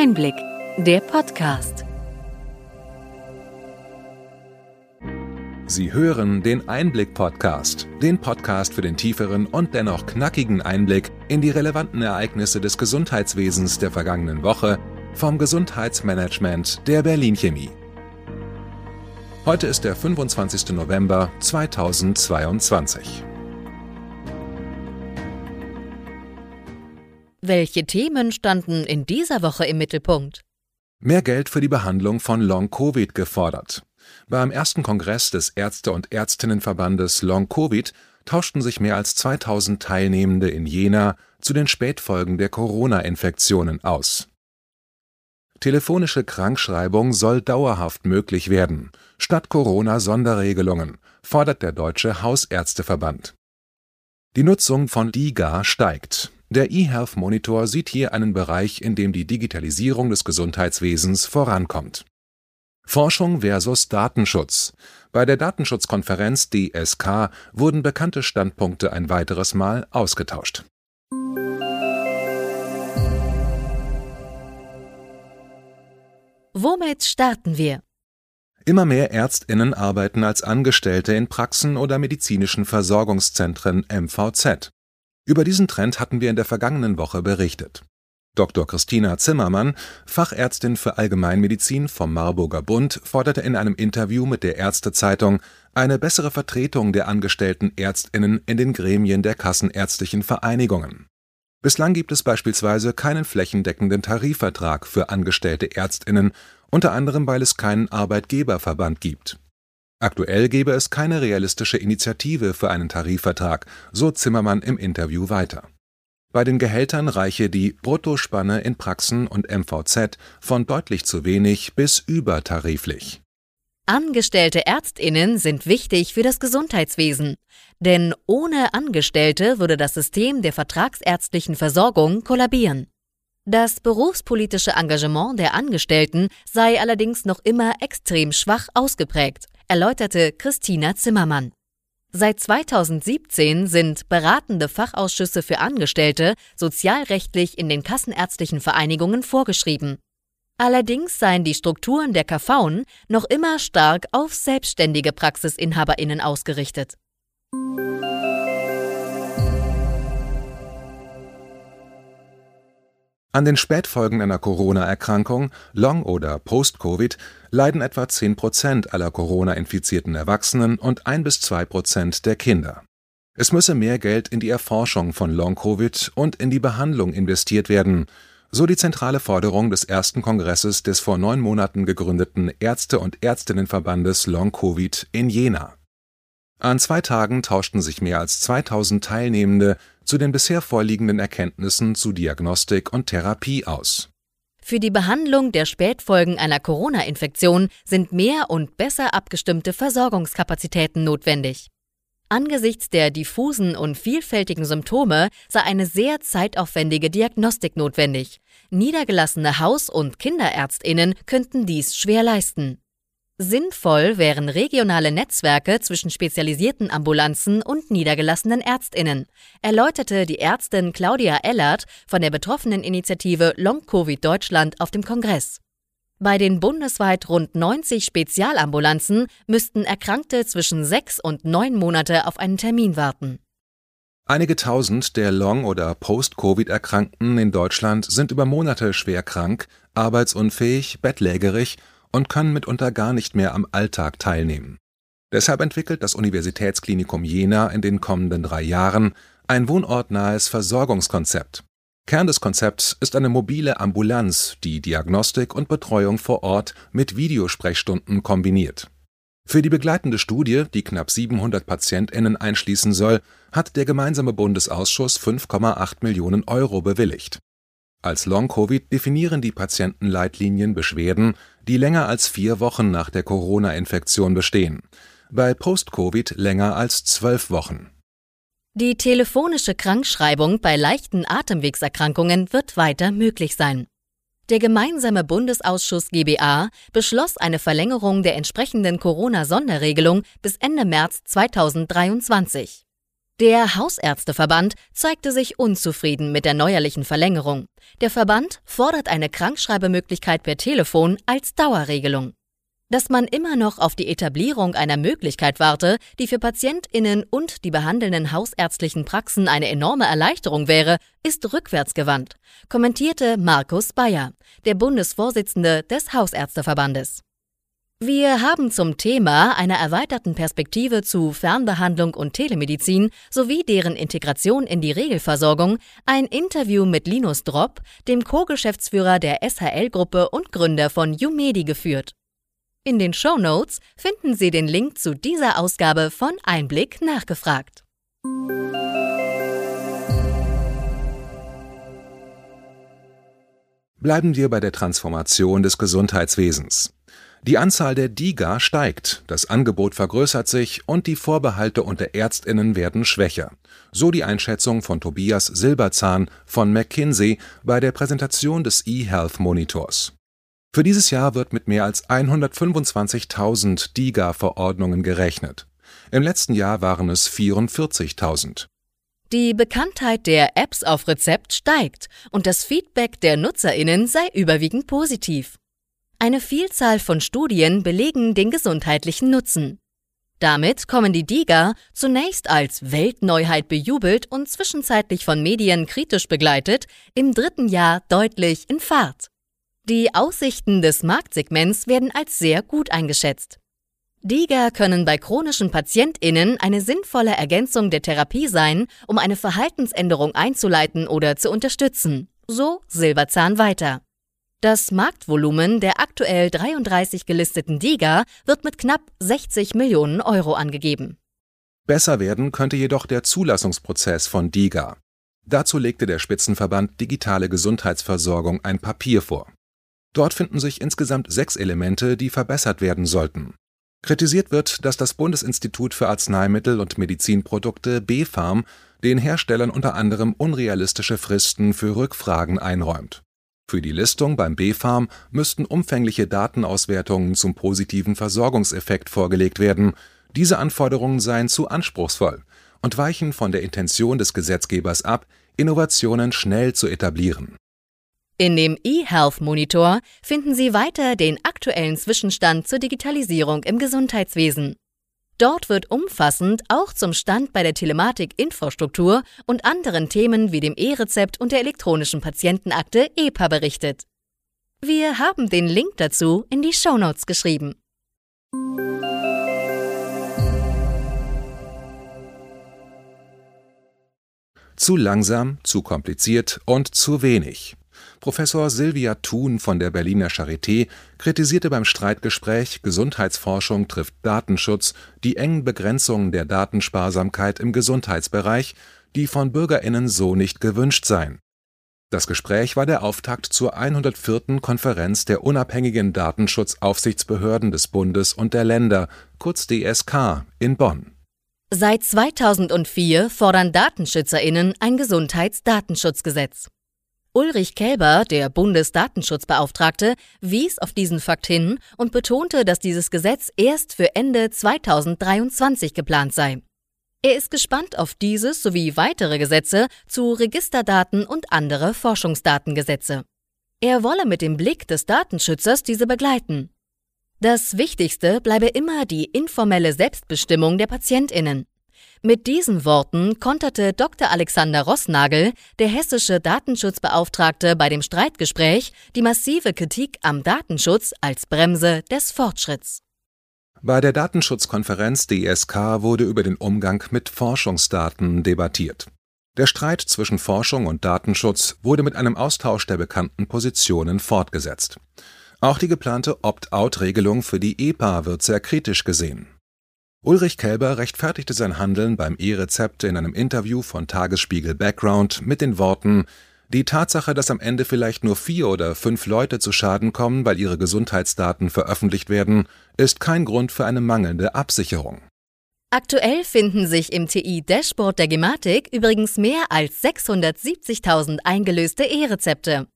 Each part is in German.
Einblick, der Podcast. Sie hören den Einblick-Podcast, den Podcast für den tieferen und dennoch knackigen Einblick in die relevanten Ereignisse des Gesundheitswesens der vergangenen Woche vom Gesundheitsmanagement der Berlin Chemie. Heute ist der 25. November 2022. Welche Themen standen in dieser Woche im Mittelpunkt? Mehr Geld für die Behandlung von Long-Covid gefordert. Beim ersten Kongress des Ärzte- und Ärztinnenverbandes Long-Covid tauschten sich mehr als 2000 Teilnehmende in Jena zu den Spätfolgen der Corona-Infektionen aus. Telefonische Krankschreibung soll dauerhaft möglich werden, statt Corona-Sonderregelungen, fordert der Deutsche Hausärzteverband. Die Nutzung von DIGA steigt. Der eHealth Monitor sieht hier einen Bereich, in dem die Digitalisierung des Gesundheitswesens vorankommt. Forschung versus Datenschutz. Bei der Datenschutzkonferenz DSK wurden bekannte Standpunkte ein weiteres Mal ausgetauscht. Womit starten wir? Immer mehr Ärztinnen arbeiten als Angestellte in Praxen oder medizinischen Versorgungszentren MVZ. Über diesen Trend hatten wir in der vergangenen Woche berichtet. Dr. Christina Zimmermann, Fachärztin für Allgemeinmedizin vom Marburger Bund, forderte in einem Interview mit der Ärztezeitung eine bessere Vertretung der angestellten Ärztinnen in den Gremien der kassenärztlichen Vereinigungen. Bislang gibt es beispielsweise keinen flächendeckenden Tarifvertrag für angestellte Ärztinnen, unter anderem weil es keinen Arbeitgeberverband gibt. Aktuell gebe es keine realistische Initiative für einen Tarifvertrag, so Zimmermann im Interview weiter. Bei den Gehältern reiche die Bruttospanne in Praxen und MVZ von deutlich zu wenig bis übertariflich. Angestellte Ärztinnen sind wichtig für das Gesundheitswesen, denn ohne Angestellte würde das System der vertragsärztlichen Versorgung kollabieren. Das berufspolitische Engagement der Angestellten sei allerdings noch immer extrem schwach ausgeprägt erläuterte Christina Zimmermann. Seit 2017 sind beratende Fachausschüsse für Angestellte sozialrechtlich in den kassenärztlichen Vereinigungen vorgeschrieben. Allerdings seien die Strukturen der KVen noch immer stark auf selbstständige Praxisinhaberinnen ausgerichtet. An den Spätfolgen einer Corona-Erkrankung, Long- oder Post-Covid, leiden etwa 10 Prozent aller Corona-infizierten Erwachsenen und 1 bis 2 Prozent der Kinder. Es müsse mehr Geld in die Erforschung von Long-Covid und in die Behandlung investiert werden, so die zentrale Forderung des ersten Kongresses des vor neun Monaten gegründeten Ärzte- und Ärztinnenverbandes Long-Covid in Jena. An zwei Tagen tauschten sich mehr als 2000 Teilnehmende zu den bisher vorliegenden Erkenntnissen zu Diagnostik und Therapie aus. Für die Behandlung der Spätfolgen einer Corona-Infektion sind mehr und besser abgestimmte Versorgungskapazitäten notwendig. Angesichts der diffusen und vielfältigen Symptome sei eine sehr zeitaufwendige Diagnostik notwendig. Niedergelassene Haus- und Kinderärztinnen könnten dies schwer leisten. Sinnvoll wären regionale Netzwerke zwischen spezialisierten Ambulanzen und niedergelassenen Ärztinnen, erläuterte die Ärztin Claudia Ellert von der betroffenen Initiative Long Covid Deutschland auf dem Kongress. Bei den bundesweit rund 90 Spezialambulanzen müssten Erkrankte zwischen sechs und neun Monate auf einen Termin warten. Einige tausend der Long- oder Post-Covid-Erkrankten in Deutschland sind über Monate schwer krank, arbeitsunfähig, bettlägerig und können mitunter gar nicht mehr am Alltag teilnehmen. Deshalb entwickelt das Universitätsklinikum Jena in den kommenden drei Jahren ein wohnortnahes Versorgungskonzept. Kern des Konzepts ist eine mobile Ambulanz, die Diagnostik und Betreuung vor Ort mit Videosprechstunden kombiniert. Für die begleitende Studie, die knapp 700 PatientInnen einschließen soll, hat der gemeinsame Bundesausschuss 5,8 Millionen Euro bewilligt. Als Long-Covid definieren die Patientenleitlinien Beschwerden, die länger als vier Wochen nach der Corona-Infektion bestehen, bei Post-Covid länger als zwölf Wochen. Die telefonische Krankschreibung bei leichten Atemwegserkrankungen wird weiter möglich sein. Der gemeinsame Bundesausschuss GBA beschloss eine Verlängerung der entsprechenden Corona-Sonderregelung bis Ende März 2023. Der Hausärzteverband zeigte sich unzufrieden mit der neuerlichen Verlängerung. Der Verband fordert eine Krankschreibemöglichkeit per Telefon als Dauerregelung. Dass man immer noch auf die Etablierung einer Möglichkeit warte, die für Patientinnen und die behandelnden hausärztlichen Praxen eine enorme Erleichterung wäre, ist rückwärtsgewandt, kommentierte Markus Bayer, der Bundesvorsitzende des Hausärzteverbandes. Wir haben zum Thema einer erweiterten Perspektive zu Fernbehandlung und Telemedizin sowie deren Integration in die Regelversorgung ein Interview mit Linus Dropp, dem Co-Geschäftsführer der SHL-Gruppe und Gründer von Umedi geführt. In den Show Notes finden Sie den Link zu dieser Ausgabe von Einblick nachgefragt. Bleiben wir bei der Transformation des Gesundheitswesens. Die Anzahl der DIGA steigt, das Angebot vergrößert sich und die Vorbehalte unter Ärztinnen werden schwächer. So die Einschätzung von Tobias Silberzahn von McKinsey bei der Präsentation des eHealth Monitors. Für dieses Jahr wird mit mehr als 125.000 DIGA-Verordnungen gerechnet. Im letzten Jahr waren es 44.000. Die Bekanntheit der Apps auf Rezept steigt und das Feedback der Nutzerinnen sei überwiegend positiv. Eine Vielzahl von Studien belegen den gesundheitlichen Nutzen. Damit kommen die DIGA zunächst als Weltneuheit bejubelt und zwischenzeitlich von Medien kritisch begleitet, im dritten Jahr deutlich in Fahrt. Die Aussichten des Marktsegments werden als sehr gut eingeschätzt. DIGA können bei chronischen PatientInnen eine sinnvolle Ergänzung der Therapie sein, um eine Verhaltensänderung einzuleiten oder zu unterstützen. So Silberzahn weiter. Das Marktvolumen der aktuell 33 gelisteten DIGA wird mit knapp 60 Millionen Euro angegeben. Besser werden könnte jedoch der Zulassungsprozess von DIGA. Dazu legte der Spitzenverband Digitale Gesundheitsversorgung ein Papier vor. Dort finden sich insgesamt sechs Elemente, die verbessert werden sollten. Kritisiert wird, dass das Bundesinstitut für Arzneimittel und Medizinprodukte BfArM den Herstellern unter anderem unrealistische Fristen für Rückfragen einräumt für die Listung beim BfArM müssten umfängliche Datenauswertungen zum positiven Versorgungseffekt vorgelegt werden. Diese Anforderungen seien zu anspruchsvoll und weichen von der Intention des Gesetzgebers ab, Innovationen schnell zu etablieren. In dem eHealth Monitor finden Sie weiter den aktuellen Zwischenstand zur Digitalisierung im Gesundheitswesen. Dort wird umfassend auch zum Stand bei der Telematik-Infrastruktur und anderen Themen wie dem E-Rezept und der elektronischen Patientenakte EPA berichtet. Wir haben den Link dazu in die Shownotes geschrieben. Zu langsam, zu kompliziert und zu wenig. Professor Silvia Thun von der Berliner Charité kritisierte beim Streitgespräch Gesundheitsforschung trifft Datenschutz die engen Begrenzungen der Datensparsamkeit im Gesundheitsbereich, die von BürgerInnen so nicht gewünscht seien. Das Gespräch war der Auftakt zur 104. Konferenz der unabhängigen Datenschutzaufsichtsbehörden des Bundes und der Länder, kurz DSK, in Bonn. Seit 2004 fordern DatenschützerInnen ein Gesundheitsdatenschutzgesetz. Ulrich Kälber, der Bundesdatenschutzbeauftragte, wies auf diesen Fakt hin und betonte, dass dieses Gesetz erst für Ende 2023 geplant sei. Er ist gespannt auf dieses sowie weitere Gesetze zu Registerdaten und andere Forschungsdatengesetze. Er wolle mit dem Blick des Datenschützers diese begleiten. Das Wichtigste bleibe immer die informelle Selbstbestimmung der Patientinnen. Mit diesen Worten konterte Dr. Alexander Rossnagel, der hessische Datenschutzbeauftragte bei dem Streitgespräch, die massive Kritik am Datenschutz als Bremse des Fortschritts. Bei der Datenschutzkonferenz DSK wurde über den Umgang mit Forschungsdaten debattiert. Der Streit zwischen Forschung und Datenschutz wurde mit einem Austausch der bekannten Positionen fortgesetzt. Auch die geplante Opt-out-Regelung für die EPA wird sehr kritisch gesehen. Ulrich Kelber rechtfertigte sein Handeln beim E-Rezept in einem Interview von Tagesspiegel Background mit den Worten Die Tatsache, dass am Ende vielleicht nur vier oder fünf Leute zu Schaden kommen, weil ihre Gesundheitsdaten veröffentlicht werden, ist kein Grund für eine mangelnde Absicherung. Aktuell finden sich im TI-Dashboard der Gematik übrigens mehr als 670.000 eingelöste E-Rezepte.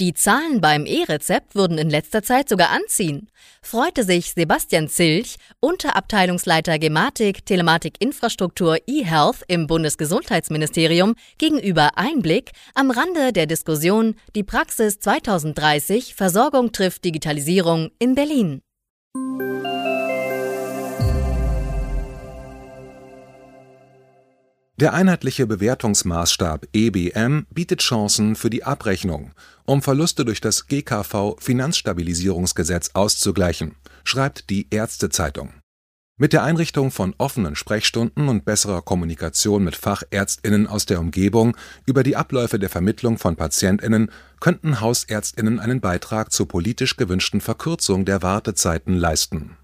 Die Zahlen beim E-Rezept würden in letzter Zeit sogar anziehen, freute sich Sebastian Zilch, Unterabteilungsleiter Gematik, Telematik Infrastruktur eHealth im Bundesgesundheitsministerium, gegenüber Einblick am Rande der Diskussion Die Praxis 2030 Versorgung trifft Digitalisierung in Berlin. Der einheitliche Bewertungsmaßstab EBM bietet Chancen für die Abrechnung, um Verluste durch das GKV Finanzstabilisierungsgesetz auszugleichen, schreibt die Ärztezeitung. Mit der Einrichtung von offenen Sprechstunden und besserer Kommunikation mit Fachärztinnen aus der Umgebung über die Abläufe der Vermittlung von Patientinnen könnten Hausärztinnen einen Beitrag zur politisch gewünschten Verkürzung der Wartezeiten leisten.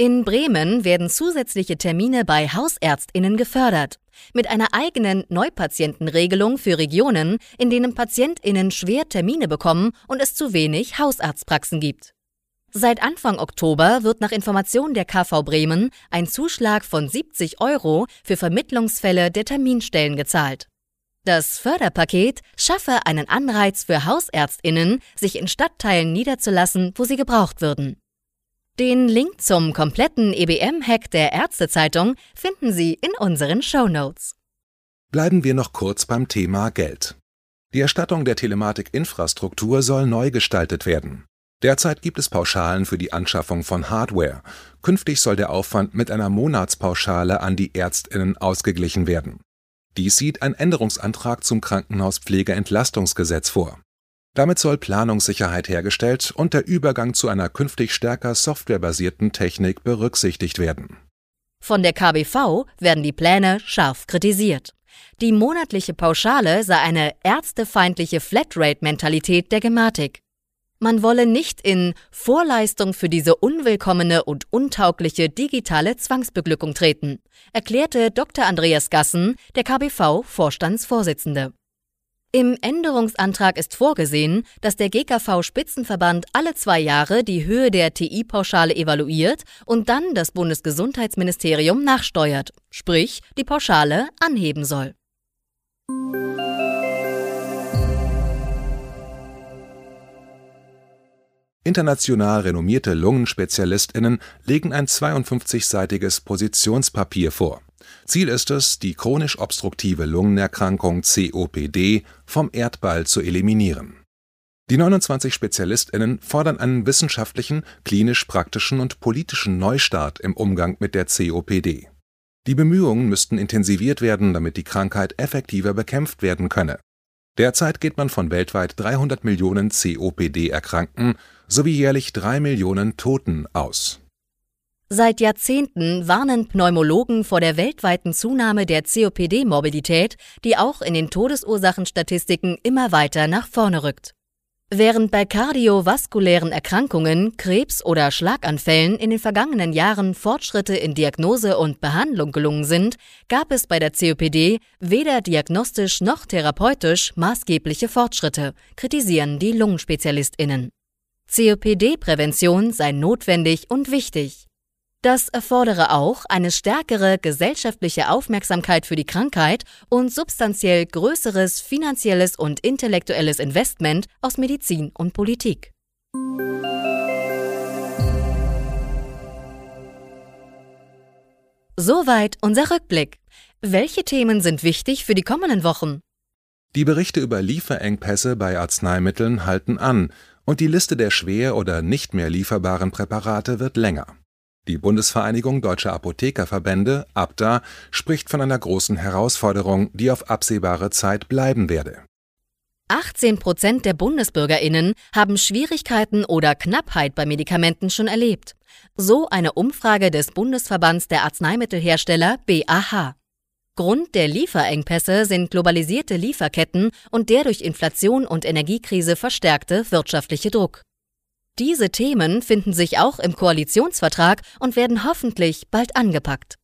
In Bremen werden zusätzliche Termine bei Hausärztinnen gefördert mit einer eigenen Neupatientenregelung für Regionen, in denen Patientinnen schwer Termine bekommen und es zu wenig Hausarztpraxen gibt. Seit Anfang Oktober wird nach Information der KV Bremen ein Zuschlag von 70 Euro für Vermittlungsfälle der Terminstellen gezahlt. Das Förderpaket schaffe einen Anreiz für Hausärztinnen, sich in Stadtteilen niederzulassen, wo sie gebraucht würden. Den Link zum kompletten EBM-Hack der Ärztezeitung finden Sie in unseren Show Notes. Bleiben wir noch kurz beim Thema Geld. Die Erstattung der Telematikinfrastruktur soll neu gestaltet werden. Derzeit gibt es Pauschalen für die Anschaffung von Hardware. Künftig soll der Aufwand mit einer Monatspauschale an die Ärztinnen ausgeglichen werden. Dies sieht ein Änderungsantrag zum Krankenhauspflegeentlastungsgesetz vor. Damit soll Planungssicherheit hergestellt und der Übergang zu einer künftig stärker softwarebasierten Technik berücksichtigt werden. Von der KBV werden die Pläne scharf kritisiert. Die monatliche Pauschale sei eine ärztefeindliche Flatrate-Mentalität der Gematik. Man wolle nicht in Vorleistung für diese unwillkommene und untaugliche digitale Zwangsbeglückung treten, erklärte Dr. Andreas Gassen, der KBV-Vorstandsvorsitzende. Im Änderungsantrag ist vorgesehen, dass der GKV-Spitzenverband alle zwei Jahre die Höhe der TI-Pauschale evaluiert und dann das Bundesgesundheitsministerium nachsteuert, sprich die Pauschale anheben soll. International renommierte Lungenspezialistinnen legen ein 52-seitiges Positionspapier vor. Ziel ist es, die chronisch obstruktive Lungenerkrankung COPD vom Erdball zu eliminieren. Die 29 Spezialistinnen fordern einen wissenschaftlichen, klinisch-praktischen und politischen Neustart im Umgang mit der COPD. Die Bemühungen müssten intensiviert werden, damit die Krankheit effektiver bekämpft werden könne. Derzeit geht man von weltweit 300 Millionen COPD-Erkrankten sowie jährlich drei Millionen Toten aus Seit Jahrzehnten warnen Pneumologen vor der weltweiten Zunahme der COPD-Morbidität, die auch in den Todesursachenstatistiken immer weiter nach vorne rückt. Während bei kardiovaskulären Erkrankungen, Krebs oder Schlaganfällen in den vergangenen Jahren Fortschritte in Diagnose und Behandlung gelungen sind, gab es bei der COPD weder diagnostisch noch therapeutisch maßgebliche Fortschritte, kritisieren die Lungenspezialistinnen. COPD-Prävention sei notwendig und wichtig. Das erfordere auch eine stärkere gesellschaftliche Aufmerksamkeit für die Krankheit und substanziell größeres finanzielles und intellektuelles Investment aus Medizin und Politik. Soweit unser Rückblick. Welche Themen sind wichtig für die kommenden Wochen? Die Berichte über Lieferengpässe bei Arzneimitteln halten an und die Liste der schwer oder nicht mehr lieferbaren Präparate wird länger. Die Bundesvereinigung Deutscher Apothekerverbände (ABDA) spricht von einer großen Herausforderung, die auf absehbare Zeit bleiben werde. 18 Prozent der BundesbürgerInnen haben Schwierigkeiten oder Knappheit bei Medikamenten schon erlebt. So eine Umfrage des Bundesverbands der Arzneimittelhersteller BAH. Grund der Lieferengpässe sind globalisierte Lieferketten und der durch Inflation und Energiekrise verstärkte wirtschaftliche Druck. Diese Themen finden sich auch im Koalitionsvertrag und werden hoffentlich bald angepackt.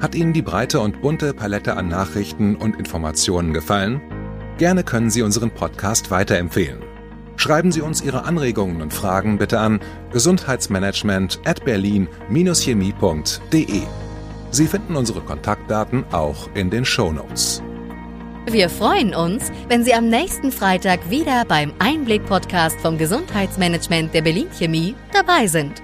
Hat Ihnen die breite und bunte Palette an Nachrichten und Informationen gefallen? Gerne können Sie unseren Podcast weiterempfehlen. Schreiben Sie uns Ihre Anregungen und Fragen bitte an gesundheitsmanagement at berlin-chemie.de. Sie finden unsere Kontaktdaten auch in den Show Notes. Wir freuen uns, wenn Sie am nächsten Freitag wieder beim Einblick-Podcast vom Gesundheitsmanagement der Berlin Chemie dabei sind.